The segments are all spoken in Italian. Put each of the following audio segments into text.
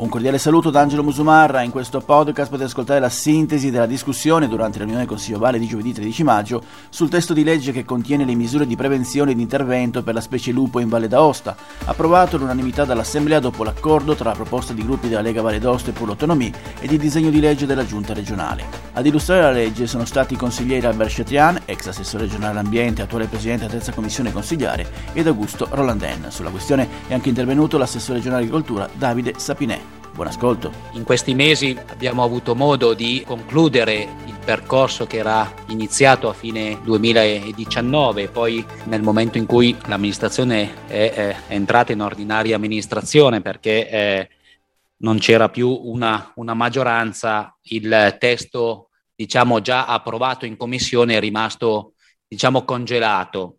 Un cordiale saluto da Angelo Musumarra. In questo podcast potete ascoltare la sintesi della discussione durante la riunione del Consiglio Vale di giovedì 13 maggio sul testo di legge che contiene le misure di prevenzione e di intervento per la specie lupo in Valle d'Aosta, approvato all'unanimità dall'Assemblea dopo l'accordo tra la proposta di gruppi della Lega Valle d'Aosta e Pur l'Autonomia ed il disegno di legge della Giunta regionale. Ad illustrare la legge sono stati i consiglieri Albert Chetrian, ex assessore regionale all'ambiente, attuale presidente della terza commissione consigliare, ed Augusto Rolandin. Sulla questione è anche intervenuto l'assessore regionale agricoltura Davide Sapinè. Buon ascolto. In questi mesi abbiamo avuto modo di concludere il percorso che era iniziato a fine 2019, poi nel momento in cui l'amministrazione è, è entrata in ordinaria amministrazione perché eh, non c'era più una, una maggioranza, il testo diciamo già approvato in commissione è rimasto diciamo congelato.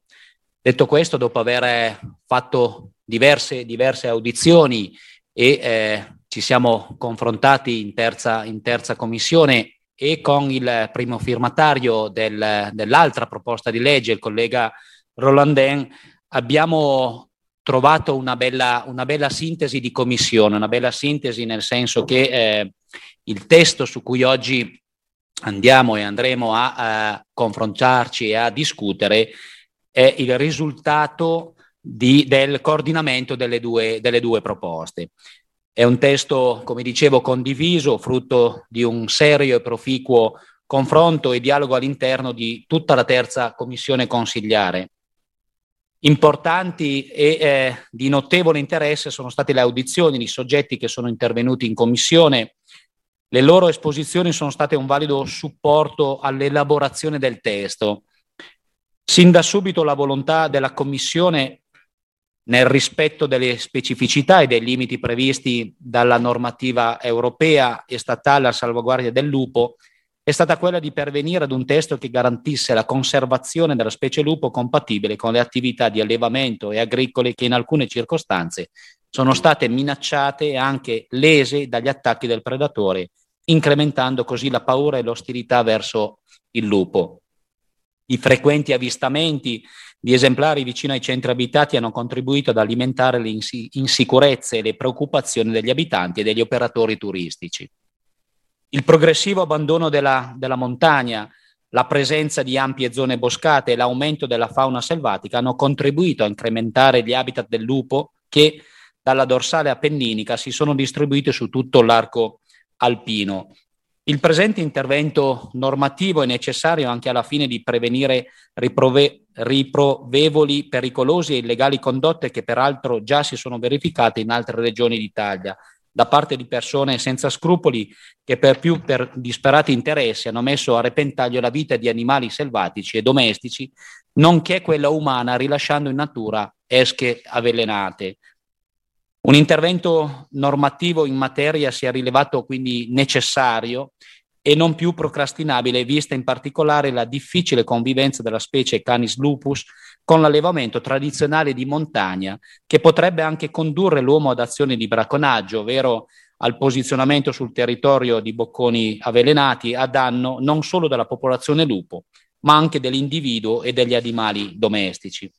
Detto questo, dopo aver fatto diverse, diverse audizioni e eh, ci siamo confrontati in terza, in terza commissione e con il primo firmatario del, dell'altra proposta di legge, il collega Rolandin, abbiamo trovato una bella, una bella, sintesi di commissione, una bella sintesi nel senso che eh, il testo su cui oggi andiamo e andremo a, a confrontarci e a discutere è il risultato di, del coordinamento delle due, delle due proposte. È un testo, come dicevo, condiviso, frutto di un serio e proficuo confronto e dialogo all'interno di tutta la terza commissione consigliare. Importanti e eh, di notevole interesse sono state le audizioni di soggetti che sono intervenuti in commissione. Le loro esposizioni sono state un valido supporto all'elaborazione del testo. Sin da subito la volontà della Commissione nel rispetto delle specificità e dei limiti previsti dalla normativa europea e statale a salvaguardia del lupo, è stata quella di pervenire ad un testo che garantisse la conservazione della specie lupo compatibile con le attività di allevamento e agricole che in alcune circostanze sono state minacciate e anche lese dagli attacchi del predatore, incrementando così la paura e l'ostilità verso il lupo. I frequenti avvistamenti di esemplari vicino ai centri abitati hanno contribuito ad alimentare le insicurezze e le preoccupazioni degli abitanti e degli operatori turistici. Il progressivo abbandono della, della montagna, la presenza di ampie zone boscate e l'aumento della fauna selvatica hanno contribuito a incrementare gli habitat del lupo che dalla dorsale appenninica si sono distribuiti su tutto l'arco alpino, il presente intervento normativo è necessario anche alla fine di prevenire riprove- riprovevoli, pericolosi e illegali condotte che peraltro già si sono verificate in altre regioni d'Italia. Da parte di persone senza scrupoli che per più per disperati interessi hanno messo a repentaglio la vita di animali selvatici e domestici, nonché quella umana rilasciando in natura esche avvelenate, un intervento normativo in materia si è rilevato quindi necessario e non più procrastinabile, vista in particolare la difficile convivenza della specie Canis lupus con l'allevamento tradizionale di montagna, che potrebbe anche condurre l'uomo ad azioni di bracconaggio, ovvero al posizionamento sul territorio di bocconi avvelenati a danno non solo della popolazione lupo, ma anche dell'individuo e degli animali domestici.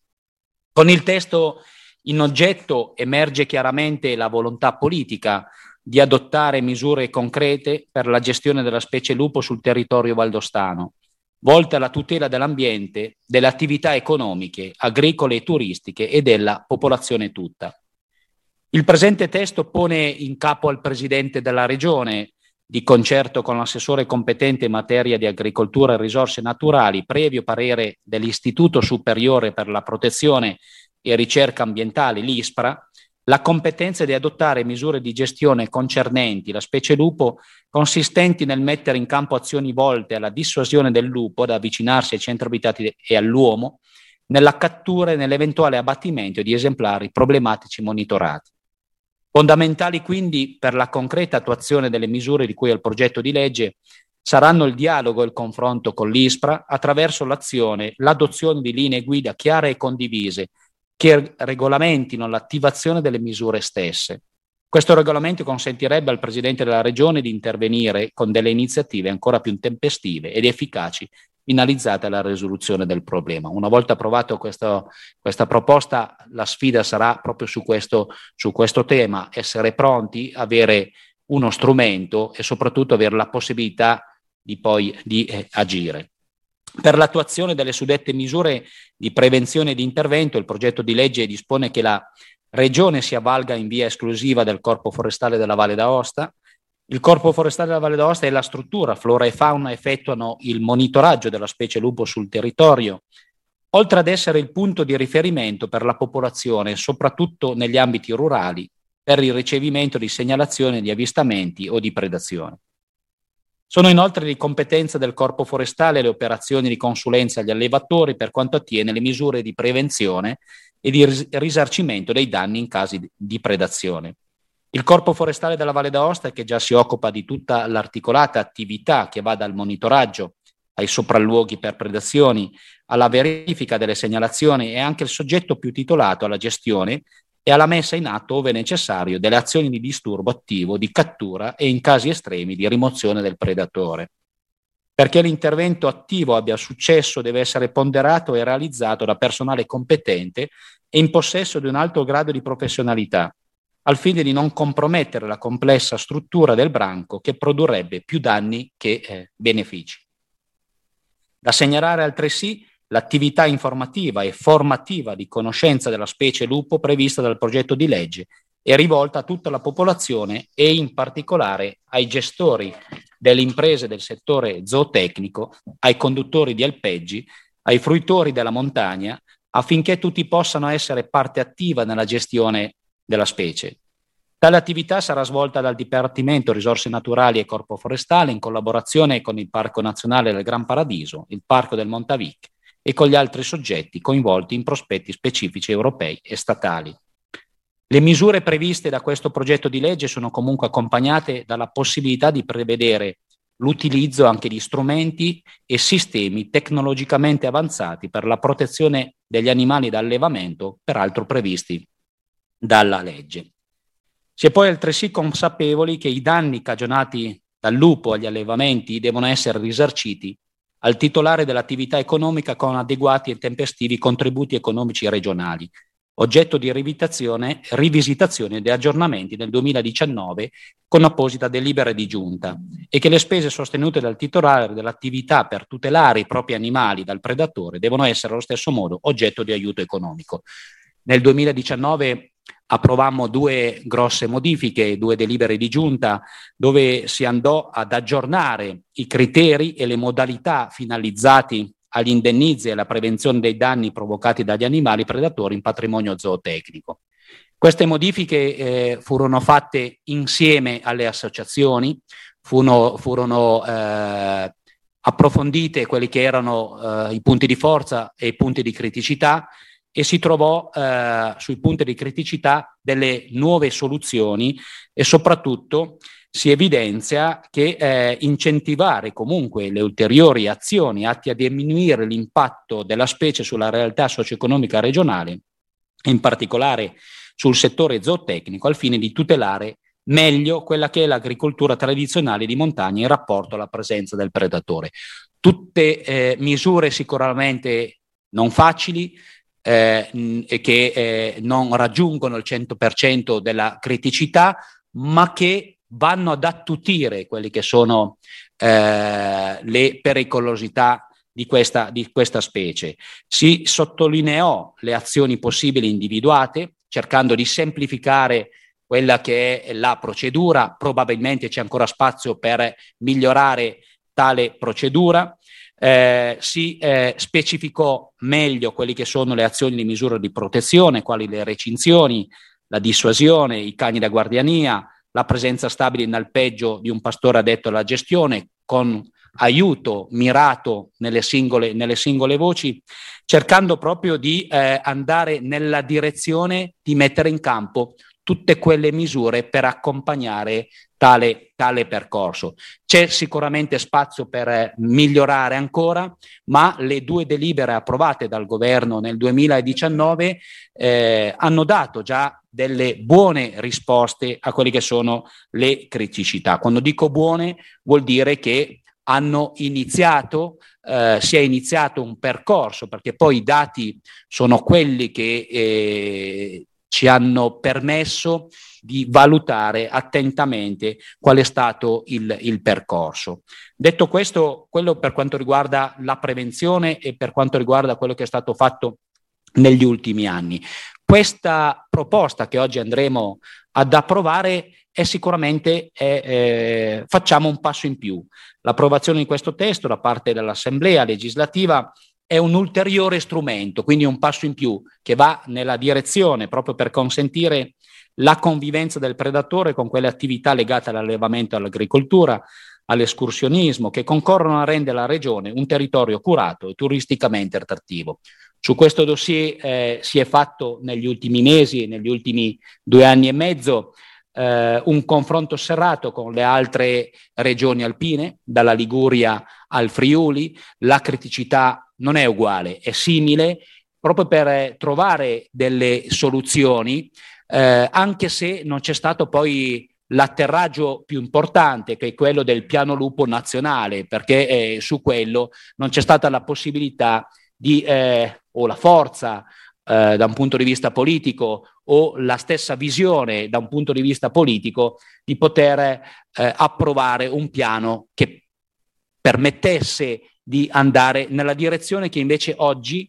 Con il testo in oggetto emerge chiaramente la volontà politica di adottare misure concrete per la gestione della specie lupo sul territorio valdostano, volte alla tutela dell'ambiente, delle attività economiche, agricole e turistiche e della popolazione tutta. Il presente testo pone in capo al Presidente della Regione, di concerto con l'assessore competente in materia di agricoltura e risorse naturali, previo parere dell'Istituto Superiore per la Protezione e ricerca ambientale, l'ISPRA, la competenza di adottare misure di gestione concernenti la specie lupo consistenti nel mettere in campo azioni volte alla dissuasione del lupo da avvicinarsi ai centri abitati e all'uomo, nella cattura e nell'eventuale abbattimento di esemplari problematici monitorati. Fondamentali quindi per la concreta attuazione delle misure di cui al progetto di legge saranno il dialogo e il confronto con l'ISPRA attraverso l'azione, l'adozione di linee guida chiare e condivise che regolamentino l'attivazione delle misure stesse. Questo regolamento consentirebbe al Presidente della Regione di intervenire con delle iniziative ancora più tempestive ed efficaci finalizzate alla risoluzione del problema. Una volta approvato questa proposta, la sfida sarà proprio su questo, su questo tema, essere pronti, avere uno strumento e soprattutto avere la possibilità di poi di eh, agire. Per l'attuazione delle suddette misure di prevenzione e di intervento, il progetto di legge dispone che la Regione si avvalga in via esclusiva del Corpo Forestale della Valle d'Aosta. Il Corpo Forestale della Valle d'Aosta e la struttura Flora e Fauna effettuano il monitoraggio della specie lupo sul territorio, oltre ad essere il punto di riferimento per la popolazione, soprattutto negli ambiti rurali, per il ricevimento di segnalazioni di avvistamenti o di predazione. Sono inoltre di competenza del Corpo Forestale le operazioni di consulenza agli allevatori per quanto attiene le misure di prevenzione e di risarcimento dei danni in casi di predazione. Il Corpo Forestale della Valle d'Aosta, che già si occupa di tutta l'articolata attività che va dal monitoraggio ai sopralluoghi per predazioni, alla verifica delle segnalazioni, è anche il soggetto più titolato alla gestione e alla messa in atto, ove necessario, delle azioni di disturbo attivo, di cattura e in casi estremi di rimozione del predatore. Perché l'intervento attivo abbia successo deve essere ponderato e realizzato da personale competente e in possesso di un alto grado di professionalità, al fine di non compromettere la complessa struttura del branco che produrrebbe più danni che eh, benefici. Da segnalare altresì l'attività informativa e formativa di conoscenza della specie lupo prevista dal progetto di legge è rivolta a tutta la popolazione e in particolare ai gestori delle imprese del settore zootecnico, ai conduttori di alpeggi, ai fruitori della montagna, affinché tutti possano essere parte attiva nella gestione della specie. Tale attività sarà svolta dal Dipartimento Risorse Naturali e Corpo Forestale in collaborazione con il Parco Nazionale del Gran Paradiso, il Parco del Montavic e con gli altri soggetti coinvolti in prospetti specifici europei e statali. Le misure previste da questo progetto di legge sono comunque accompagnate dalla possibilità di prevedere l'utilizzo anche di strumenti e sistemi tecnologicamente avanzati per la protezione degli animali d'allevamento, peraltro previsti dalla legge. Si è poi altresì consapevoli che i danni cagionati dal lupo agli allevamenti devono essere risarciti al titolare dell'attività economica con adeguati e tempestivi contributi economici regionali, oggetto di rivisitazione, ed aggiornamenti nel 2019 con apposita delibera di giunta e che le spese sostenute dal titolare dell'attività per tutelare i propri animali dal predatore devono essere allo stesso modo oggetto di aiuto economico. Nel 2019 approvammo due grosse modifiche, due delibere di giunta, dove si andò ad aggiornare i criteri e le modalità finalizzati agli indennizi e alla prevenzione dei danni provocati dagli animali predatori in patrimonio zootecnico. Queste modifiche eh, furono fatte insieme alle associazioni, furono, furono eh, approfondite quelli che erano eh, i punti di forza e i punti di criticità e si trovò eh, sui punti di criticità delle nuove soluzioni e soprattutto si evidenzia che eh, incentivare comunque le ulteriori azioni atti a diminuire l'impatto della specie sulla realtà socio-economica regionale, in particolare sul settore zootecnico, al fine di tutelare meglio quella che è l'agricoltura tradizionale di montagna in rapporto alla presenza del predatore. Tutte eh, misure sicuramente non facili, eh, che eh, non raggiungono il 100% della criticità, ma che vanno ad attutire quelle che sono eh, le pericolosità di questa, di questa specie. Si sottolineò le azioni possibili individuate, cercando di semplificare quella che è la procedura, probabilmente c'è ancora spazio per migliorare tale procedura, eh, si eh, specificò meglio quelle che sono le azioni di misura di protezione, quali le recinzioni, la dissuasione, i cani da guardiania, la presenza stabile in alpeggio di un pastore addetto alla gestione con aiuto mirato nelle singole, nelle singole voci, cercando proprio di eh, andare nella direzione di mettere in campo tutte quelle misure per accompagnare tale, tale percorso. C'è sicuramente spazio per eh, migliorare ancora, ma le due delibere approvate dal governo nel 2019 eh, hanno dato già delle buone risposte a quelle che sono le criticità. Quando dico buone vuol dire che hanno iniziato, eh, si è iniziato un percorso, perché poi i dati sono quelli che eh, ci hanno permesso di valutare attentamente qual è stato il, il, percorso. Detto questo, quello per quanto riguarda la prevenzione e per quanto riguarda quello che è stato fatto negli ultimi anni. Questa proposta che oggi andremo ad approvare è sicuramente è, eh, facciamo un passo in più. L'approvazione di questo testo da parte dell'Assemblea legislativa è un ulteriore strumento, quindi un passo in più che va nella direzione proprio per consentire la convivenza del predatore con quelle attività legate all'allevamento e all'agricoltura, all'escursionismo, che concorrono a rendere la regione un territorio curato e turisticamente attrattivo. Su questo dossier eh, si è fatto negli ultimi mesi, negli ultimi due anni e mezzo, eh, un confronto serrato con le altre regioni alpine, dalla Liguria al Friuli. La criticità non è uguale, è simile, proprio per trovare delle soluzioni, eh, anche se non c'è stato poi l'atterraggio più importante, che è quello del piano lupo nazionale, perché eh, su quello non c'è stata la possibilità di, eh, o la forza eh, da un punto di vista politico o la stessa visione da un punto di vista politico di poter eh, approvare un piano che permettesse di andare nella direzione che invece oggi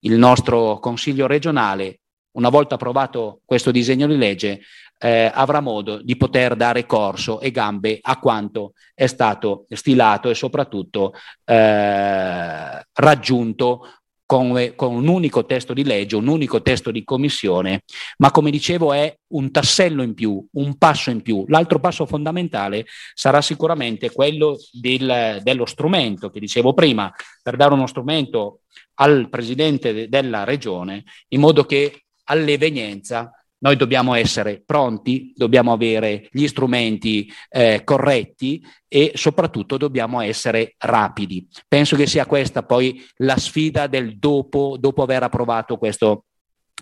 il nostro Consiglio regionale, una volta approvato questo disegno di legge, eh, avrà modo di poter dare corso e gambe a quanto è stato stilato e soprattutto eh, raggiunto con, con, un unico testo di legge, un unico testo di commissione, ma come dicevo è un tassello in più, un passo in più. L'altro passo fondamentale sarà sicuramente quello del, dello strumento che dicevo prima, per dare uno strumento al presidente de, della regione in modo che all'evenienza noi dobbiamo essere pronti, dobbiamo avere gli strumenti eh, corretti e soprattutto dobbiamo essere rapidi. Penso che sia questa poi la sfida del dopo, dopo aver approvato questo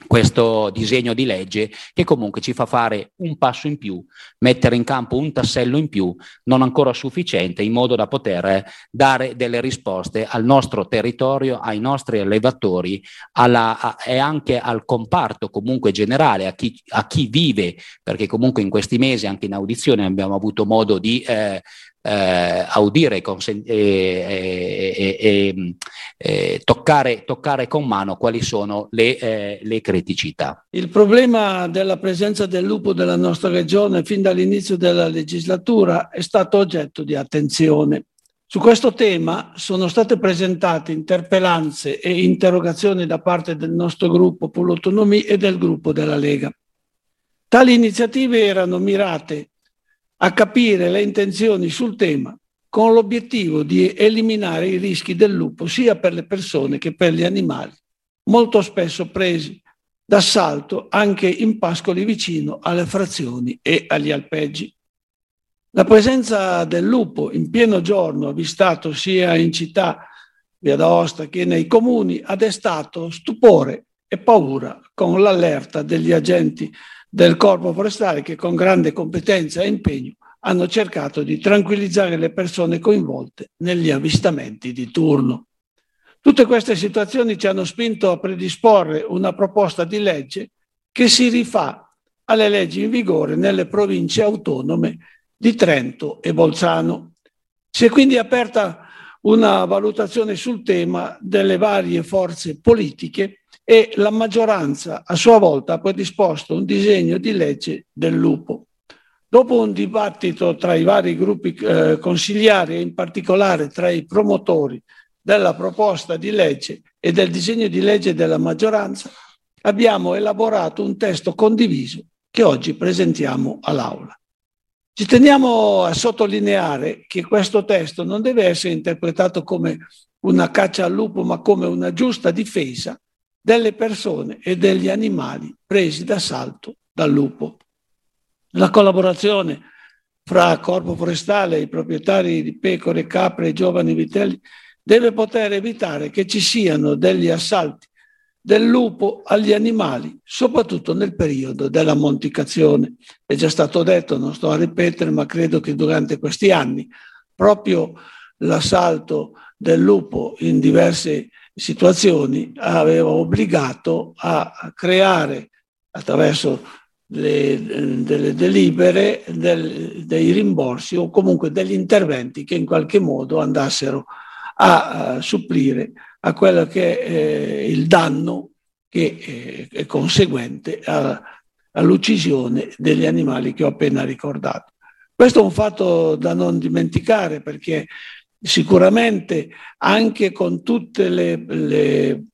questo disegno di legge che comunque ci fa fare un passo in più, mettere in campo un tassello in più, non ancora sufficiente, in modo da poter dare delle risposte al nostro territorio, ai nostri allevatori alla, a, e anche al comparto comunque generale, a chi, a chi, vive, perché comunque in questi mesi anche in audizione abbiamo avuto modo di eh, eh, audire consen- e, e, e toccare, toccare, con mano quali sono le, eh, le, criticità. Il problema della presenza del lupo della nostra regione fin dall'inizio della legislatura è stato oggetto di attenzione. Su questo tema sono state presentate interpellanze e interrogazioni da parte del nostro gruppo Polotonomì e del gruppo della Lega. Tali iniziative erano mirate a capire le intenzioni sul tema con l'obiettivo di eliminare i rischi del lupo sia per le persone che per gli animali, molto spesso presi d'assalto anche in pascoli vicino alle frazioni e agli alpeggi. La presenza del lupo in pieno giorno, avvistato sia in città, via d'Aosta, che nei comuni, ha destato stupore e paura con l'allerta degli agenti del Corpo Forestale che con grande competenza e impegno hanno cercato di tranquillizzare le persone coinvolte negli avvistamenti di turno. Tutte queste situazioni ci hanno spinto a predisporre una proposta di legge che si rifà alle leggi in vigore nelle province autonome di Trento e Bolzano. Si è quindi aperta una valutazione sul tema delle varie forze politiche e la maggioranza a sua volta ha predisposto un disegno di legge del lupo. Dopo un dibattito tra i vari gruppi eh, consigliari e in particolare tra i promotori della proposta di legge e del disegno di legge della maggioranza, abbiamo elaborato un testo condiviso che oggi presentiamo all'Aula. Ci teniamo a sottolineare che questo testo non deve essere interpretato come una caccia al lupo, ma come una giusta difesa delle persone e degli animali presi d'assalto dal lupo. La collaborazione fra Corpo Forestale i proprietari di pecore, capre e giovani vitelli deve poter evitare che ci siano degli assalti del lupo agli animali, soprattutto nel periodo della monticazione. È già stato detto, non sto a ripetere, ma credo che durante questi anni proprio l'assalto del lupo in diverse situazioni aveva obbligato a creare attraverso le, delle delibere del, dei rimborsi o comunque degli interventi che in qualche modo andassero a, a supplire a quello che è eh, il danno che è, è conseguente a, all'uccisione degli animali che ho appena ricordato. Questo è un fatto da non dimenticare perché sicuramente anche con tutte le, le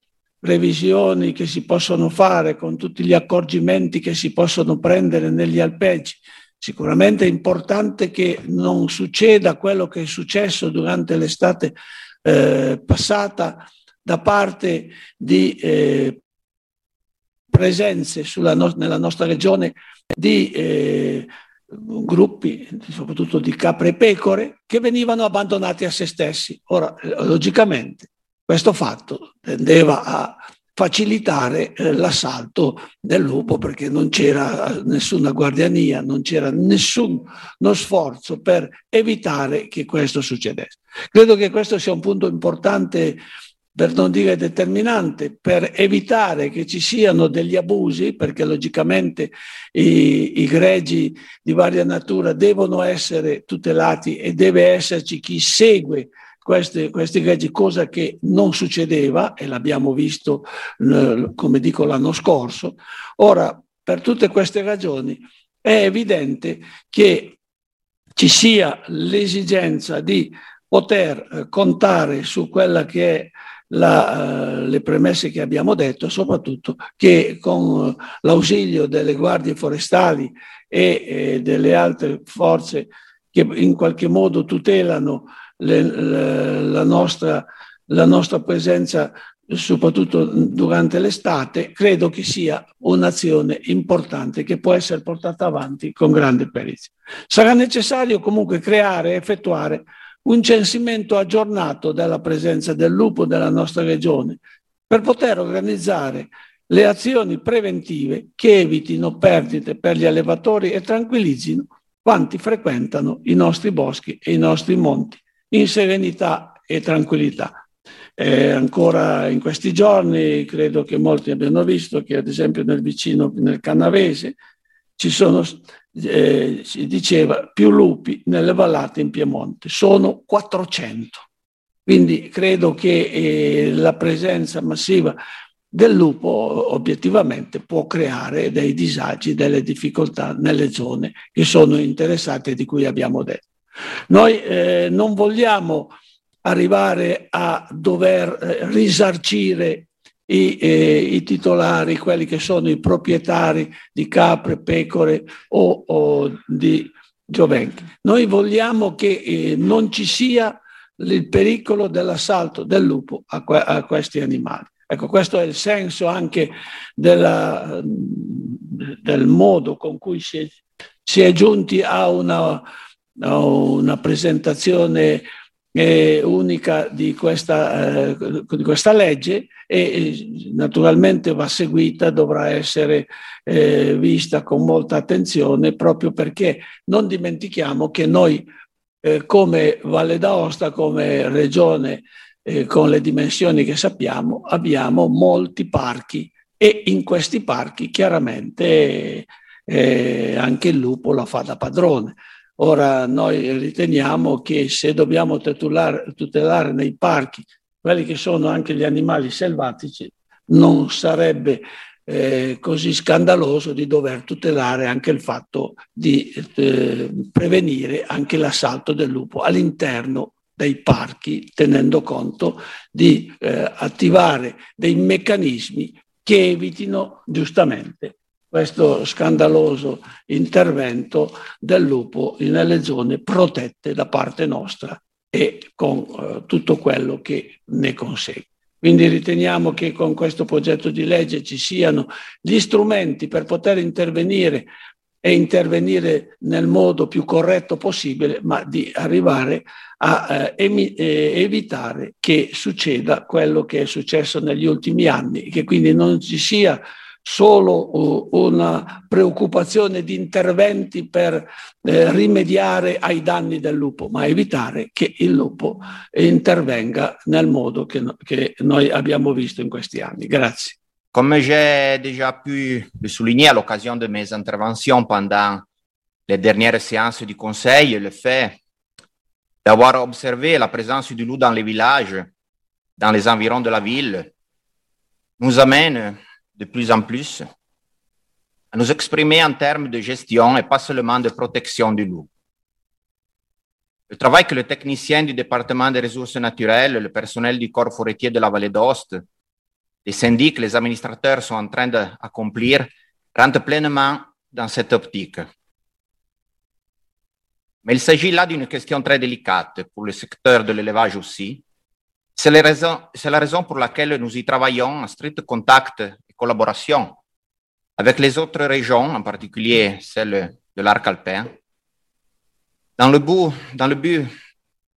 revisioni che si possono fare, con tutti gli accorgimenti che si possono prendere negli alpeggi, sicuramente è importante che non succeda quello che è successo durante l'estate eh, passata da parte di eh, presenze no- nella nostra regione di eh, gruppi, soprattutto di capre e pecore, che venivano abbandonati a se stessi. Ora, logicamente, questo fatto tendeva a facilitare eh, l'assalto del lupo perché non c'era nessuna guardiania, non c'era nessuno sforzo per evitare che questo succedesse. Credo che questo sia un punto importante per non dire determinante, per evitare che ci siano degli abusi, perché logicamente i, i greggi di varia natura devono essere tutelati e deve esserci chi segue questi, questi greggi, cosa che non succedeva e l'abbiamo visto, come dico, l'anno scorso. Ora, per tutte queste ragioni, è evidente che ci sia l'esigenza di poter eh, contare su quella che è la, uh, le premesse che abbiamo detto, soprattutto che con l'ausilio delle guardie forestali e, e delle altre forze che in qualche modo tutelano le, le, la, nostra, la nostra presenza soprattutto durante l'estate, credo che sia un'azione importante che può essere portata avanti con grande perizia. Sarà necessario comunque creare e effettuare un censimento aggiornato della presenza del lupo nella nostra regione per poter organizzare le azioni preventive che evitino perdite per gli allevatori e tranquillizzino quanti frequentano i nostri boschi e i nostri monti in serenità e tranquillità. Eh, ancora in questi giorni credo che molti abbiano visto che ad esempio nel vicino, nel Canavese, ci sono eh, si diceva più lupi nelle vallate in Piemonte, sono 400. Quindi credo che eh, la presenza massiva del lupo obiettivamente può creare dei disagi, delle difficoltà nelle zone che sono interessate di cui abbiamo detto. Noi eh, non vogliamo arrivare a dover eh, risarcire i, eh, i, titolari, quelli che sono i proprietari di capre, pecore o, o di giovenchi. Noi vogliamo che eh, non ci sia il pericolo dell'assalto del lupo a, que- a, questi animali. Ecco, questo è il senso anche della, del modo con cui si è, si è giunti a una, a una presentazione eh, unica di questa, eh, di questa legge e naturalmente va seguita, dovrà essere eh, vista con molta attenzione proprio perché non dimentichiamo che noi eh, come Valle d'Aosta, come regione eh, con le dimensioni che sappiamo, abbiamo molti parchi e in questi parchi chiaramente eh, anche il lupo la fa da padrone. Ora noi riteniamo che se dobbiamo tutelare, tutelare nei parchi quelli che sono anche gli animali selvatici, non sarebbe eh, così scandaloso di dover tutelare anche il fatto di eh, prevenire anche l'assalto del lupo all'interno dei parchi, tenendo conto di eh, attivare dei meccanismi che evitino giustamente questo scandaloso intervento del lupo nelle zone protette da parte nostra e con eh, tutto quello che ne consegue. Quindi riteniamo che con questo progetto di legge ci siano gli strumenti per poter intervenire e intervenire nel modo più corretto possibile, ma di arrivare a eh, eh, evitare che succeda quello che è successo negli ultimi anni, che quindi non ci sia solo una preoccupazione di interventi per eh, rimediare ai danni del lupo, ma evitare che il lupo intervenga nel modo che, che noi abbiamo visto in questi anni. Grazie. Comme j'ai déjà pu le souligner à l'occasion de mes interventions pendant les dernières séances du Conseil, le fait d'avoir observé la présence du loup dans les villages, dans les environs de la ville, nous amène de plus en plus à nous exprimer en termes de gestion et pas seulement de protection du loup. Le travail que le technicien du département des ressources naturelles, le personnel du corps forestier de la vallée d'Ost, les syndics, les administrateurs sont en train d'accomplir rentre pleinement dans cette optique. Mais il s'agit là d'une question très délicate pour le secteur de l'élevage aussi. C'est la, raison pour laquelle nous y travaillons en strict contact collaboration avec les autres régions, en particulier celle de l'arc alpin, dans le, bout, dans le but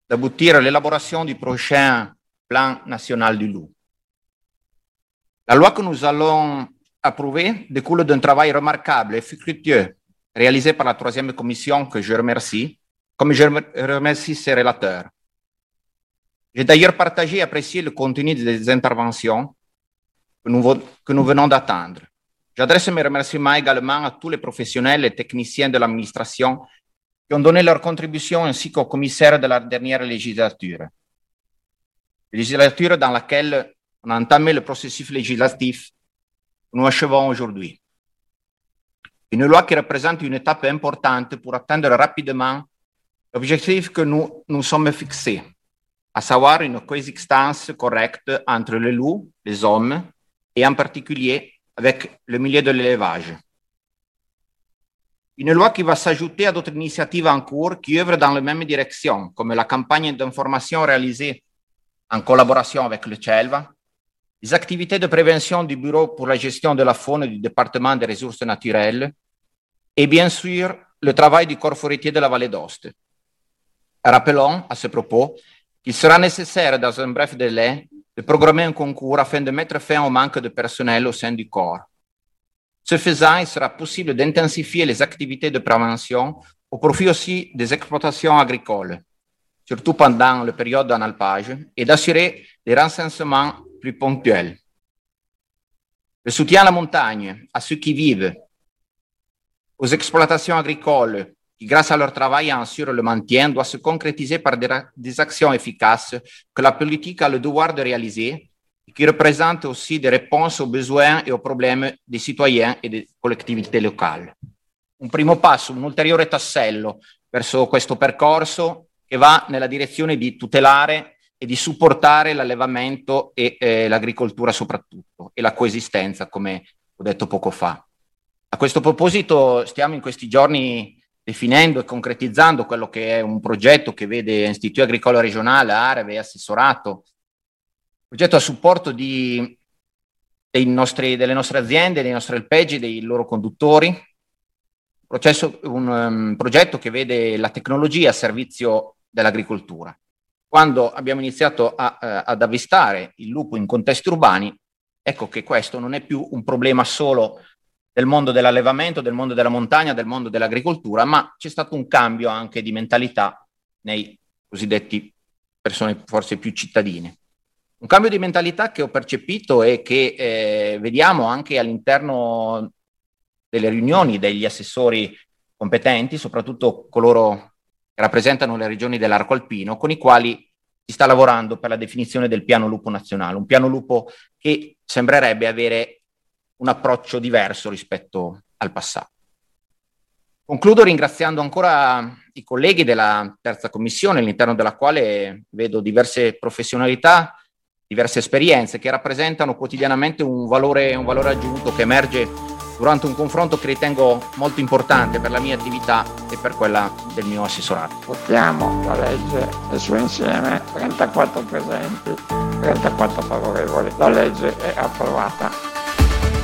d'aboutir à l'élaboration du prochain plan national du loup. La loi que nous allons approuver découle d'un travail remarquable et fructueux réalisé par la troisième commission que je remercie, comme je remercie ses relateurs. J'ai d'ailleurs partagé et apprécié le contenu des interventions que nous, venons d'attendre. J'adresse mes remerciements également à tous les professionnels et techniciens de l'administration qui ont donné leur contribution ainsi qu'aux commissaires de la dernière législature. Législature dans laquelle on a entamé le processus législatif que nous achevons aujourd'hui. Une loi qui représente une étape importante pour atteindre rapidement l'objectif que nous nous sommes fixés, à savoir une coexistence correcte entre les loups, les hommes et en particulier avec le milieu de l'élevage. Une loi qui va s'ajouter à d'autres initiatives en cours qui œuvrent dans la même direction, comme la campagne d'information réalisée en collaboration avec le CELVA, les activités de prévention du Bureau pour la gestion de la faune du département des ressources naturelles et bien sûr le travail du corps forestier de la vallée d'Ost. Rappelons à ce propos qu'il sera nécessaire dans un bref délai de programmer un concours afin de mettre fin au manque de personnel au sein du corps. Ce faisant, il sera possible d'intensifier les activités de prévention au profit aussi des exploitations agricoles, surtout pendant la période d'analpage, et d'assurer des renseignements plus ponctuels. Le soutien à la montagne, à ceux qui vivent, aux exploitations agricoles, grâce à leur travail assurent le maintien, doit se concrétiser par des, actions efficaces que la politique a le devoir de réaliser et qui représentent aussi des réponses aux besoins et aux problèmes des citoyens e delle collectivités locali. Un primo passo, un ulteriore tassello verso questo percorso che va nella direzione di tutelare e di supportare l'allevamento e eh, l'agricoltura soprattutto e la coesistenza, come ho detto poco fa. A questo proposito stiamo in questi giorni definendo e concretizzando quello che è un progetto che vede Istituto Agricolo Regionale, Areve e Assessorato, progetto a supporto di, nostri, delle nostre aziende, dei nostri alpeggi, dei loro conduttori, processo, un um, progetto che vede la tecnologia a servizio dell'agricoltura. Quando abbiamo iniziato a, uh, ad avvistare il lupo in contesti urbani, ecco che questo non è più un problema solo del mondo dell'allevamento, del mondo della montagna, del mondo dell'agricoltura, ma c'è stato un cambio anche di mentalità nei cosiddetti persone forse più cittadine. Un cambio di mentalità che ho percepito e che eh, vediamo anche all'interno delle riunioni degli assessori competenti, soprattutto coloro che rappresentano le regioni dell'arco alpino, con i quali si sta lavorando per la definizione del piano lupo nazionale, un piano lupo che sembrerebbe avere un approccio diverso rispetto al passato. Concludo ringraziando ancora i colleghi della terza commissione, all'interno della quale vedo diverse professionalità, diverse esperienze che rappresentano quotidianamente un valore, un valore aggiunto che emerge durante un confronto che ritengo molto importante per la mia attività e per quella del mio assessorato. Votiamo la legge nel suo insieme, 34 presenti, 34 favorevoli. La legge è approvata.